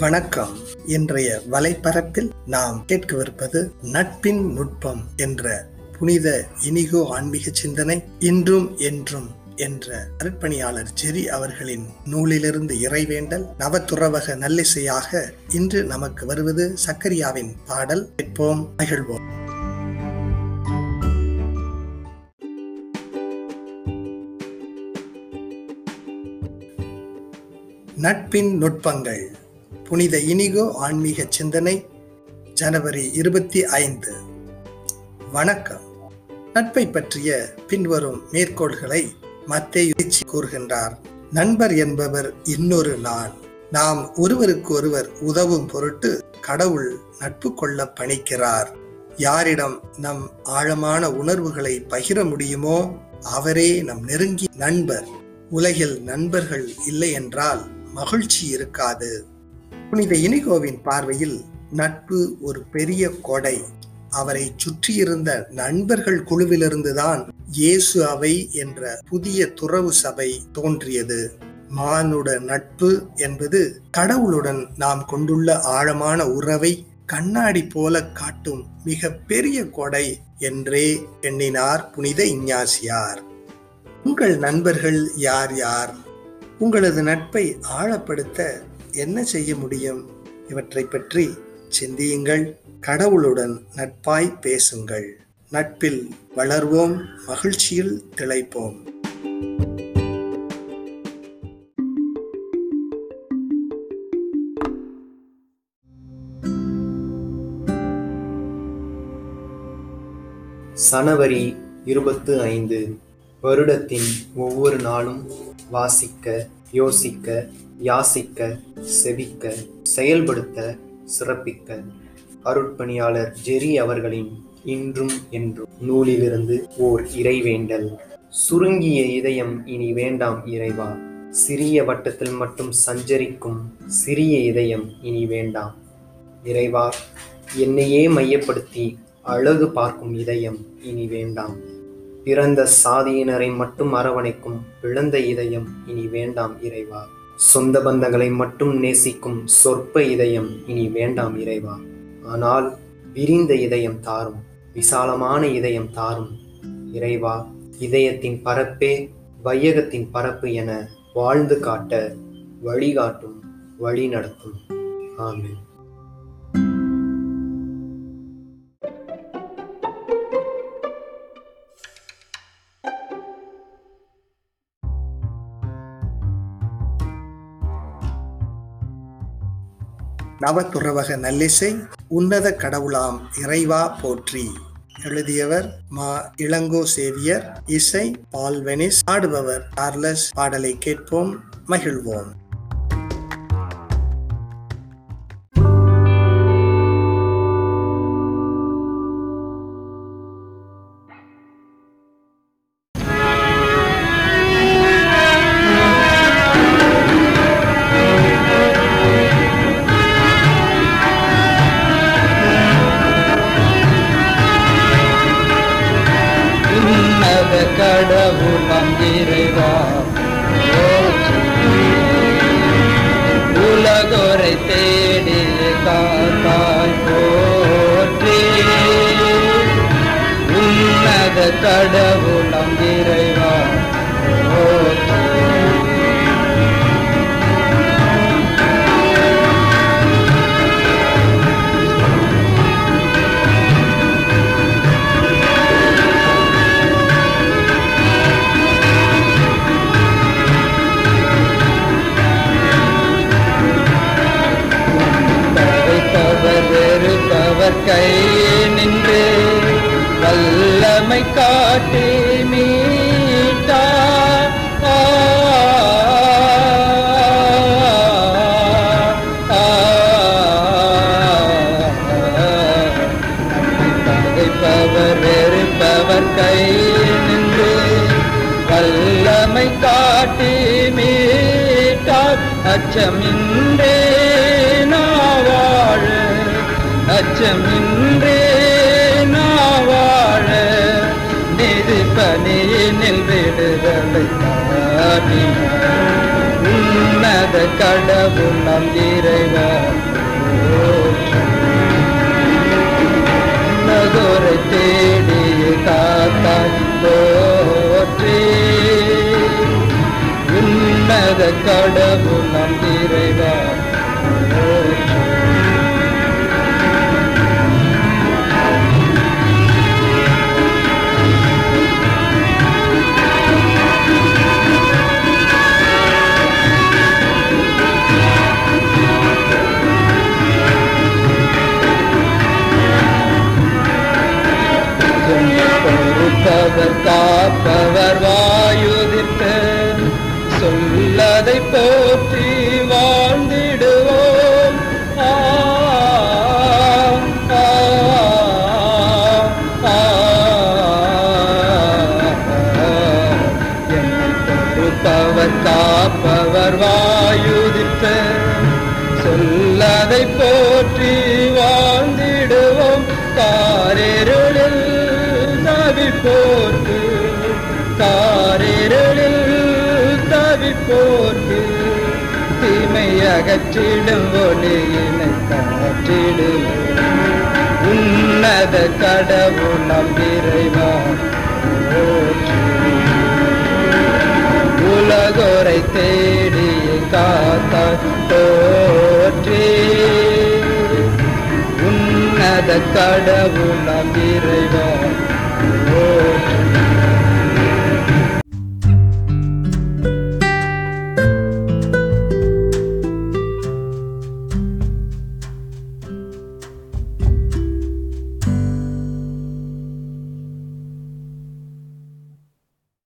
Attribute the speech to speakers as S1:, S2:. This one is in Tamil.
S1: வணக்கம். இன்றைய வலைப்பரப்பில் நாம் கேட்கவிருப்பது நட்பின் நுட்பம் என்ற புனித இனிகோ ஆன்மீக சிந்தனை இன்றும் என்றும் என்ற அருட்பணியாளர் ஜெரி அவர்களின் நூலிலிருந்து இறைவேண்டல் நவத்துறவக நல்லிசையாக இன்று நமக்கு வருவது சக்கரியாவின் பாடல். கேட்போம் மகிழ்வோம். நட்பின் நுட்பங்கள். புனித இனிகோ ஆன்மீக சிந்தனை ஜனவரி இருபத்தி ஐந்து. வணக்கம். நட்பை பற்றிய பின்வரும் மேற்கோள்களை மத்தேயு கூறுகின்றார். நண்பர் என்பவர் இன்னொரு நான். நாம் ஒருவருக்கு ஒருவர் உதவும் பொருட்டு கடவுள் நட்பு கொள்ள பணிக்கிறார். யாரிடம் நம் ஆழமான உணர்வுகளை பகிர முடியுமோ அவரே நம் நெருங்கி நண்பர். உலகில் நண்பர்கள் இல்லை என்றால் மகிழ்ச்சி இருக்காது. புனித இனிகோவின் பார்வையில் நட்பு ஒரு பெரிய கொடை. அவரை சுற்றியிருந்த நண்பர்கள் குழுவிலிருந்துதான் இயேசு அவை என்ற புதிய துறவு சபை தோன்றியது. மானுட நட்பு என்பது கடவுளுடன் நாம் கொண்டுள்ள ஆழமான உறவை கண்ணாடி போல காட்டும் மிக பெரிய கொடை என்றே எண்ணினார் புனித இஞ்ஞாசியார். உங்கள் நண்பர்கள் யார் யார்? உங்களது நட்பை ஆழப்படுத்த என்ன செய்ய முடியும்? இவற்றை பற்றி சிந்தியுங்கள். கடவுளுடன் நட்பாய் பேசுங்கள். நட்பில் வளர்வோம் மகிழ்ச்சியில் திளைப்போம்.
S2: சனவரி இருபத்து ஐந்து வருடத்தின் ஒவ்வொரு நாளும் வாசிக்க யோசிக்க யாசிக்க செவிக்க செயல்படுத்த சிறப்பிக்க. அருட்பணியாளர் ஜெரி அவர்களின் இன்றும் என்றும். நூலிலிருந்து ஓர் இறைவேண்டல் சுருங்கிய இதயம் இனி வேண்டாம் இறைவா. சிறிய வட்டத்தில் மட்டும் சஞ்சரிக்கும் சிறிய இதயம் இனி வேண்டாம். இறைவா என்னையே மையப்படுத்தி அழகு பார்க்கும் இதயம் இனி வேண்டாம். பிறந்த சாதியினரை மட்டும் அரவணைக்கும் பிளந்த இதயம் இனி வேண்டாம் இறைவா. சொந்த பந்தங்களை மட்டும் நேசிக்கும் சொற்ப இதயம் இனி வேண்டாம் இறைவா. ஆனால் விரிந்த இதயம் தாரும் விசாலமான இதயம் தாரும். இறைவா இதயத்தின் பரப்பே வையகத்தின் பரப்பு என வாழ்ந்து காட்ட வழிகாட்டும் வழி நடத்தும். ஆமென்.
S1: நவதுறவக நல்லிசை உன்னத கடவுளாம் இறைவா போற்றி. எழுதியவர் மா இளங்கோ சேவியர் இசை பால்வெனிஸ் பாடுபவர். சார்லஸ் பாடலை கேட்போம் மகிழ்வோம்.
S3: வந்திருவா இறைவா உலகோரை தேடி காத்தாய் போற்றி. உன்னத கடவுளம் இறைவா காட்டி மீட்டா பகைப்பவர் வெறுப்பவர் கை நின்று வல்லமை காட்டி மீட்டா அச்சமின்றே நாவாழ அச்சமின் பணியினில் உன்னத கடவுள் நம் இறைவா போற்றி. உன்னதோரை தேடி காத்தாய் போற்றி உன்னத கடவுள் நம் இறைவா போற்றி. பொறுப்பவர் காப்பவர் வாயுதிர்த்த சொல்லதை போற்றி அகற்றிடும் ஒளியினை காற்றிடும் உன்னத கடவுள் நம் உலகோரை தேடி காத்தாய் போற்றி உன்னத கடவுள் நம்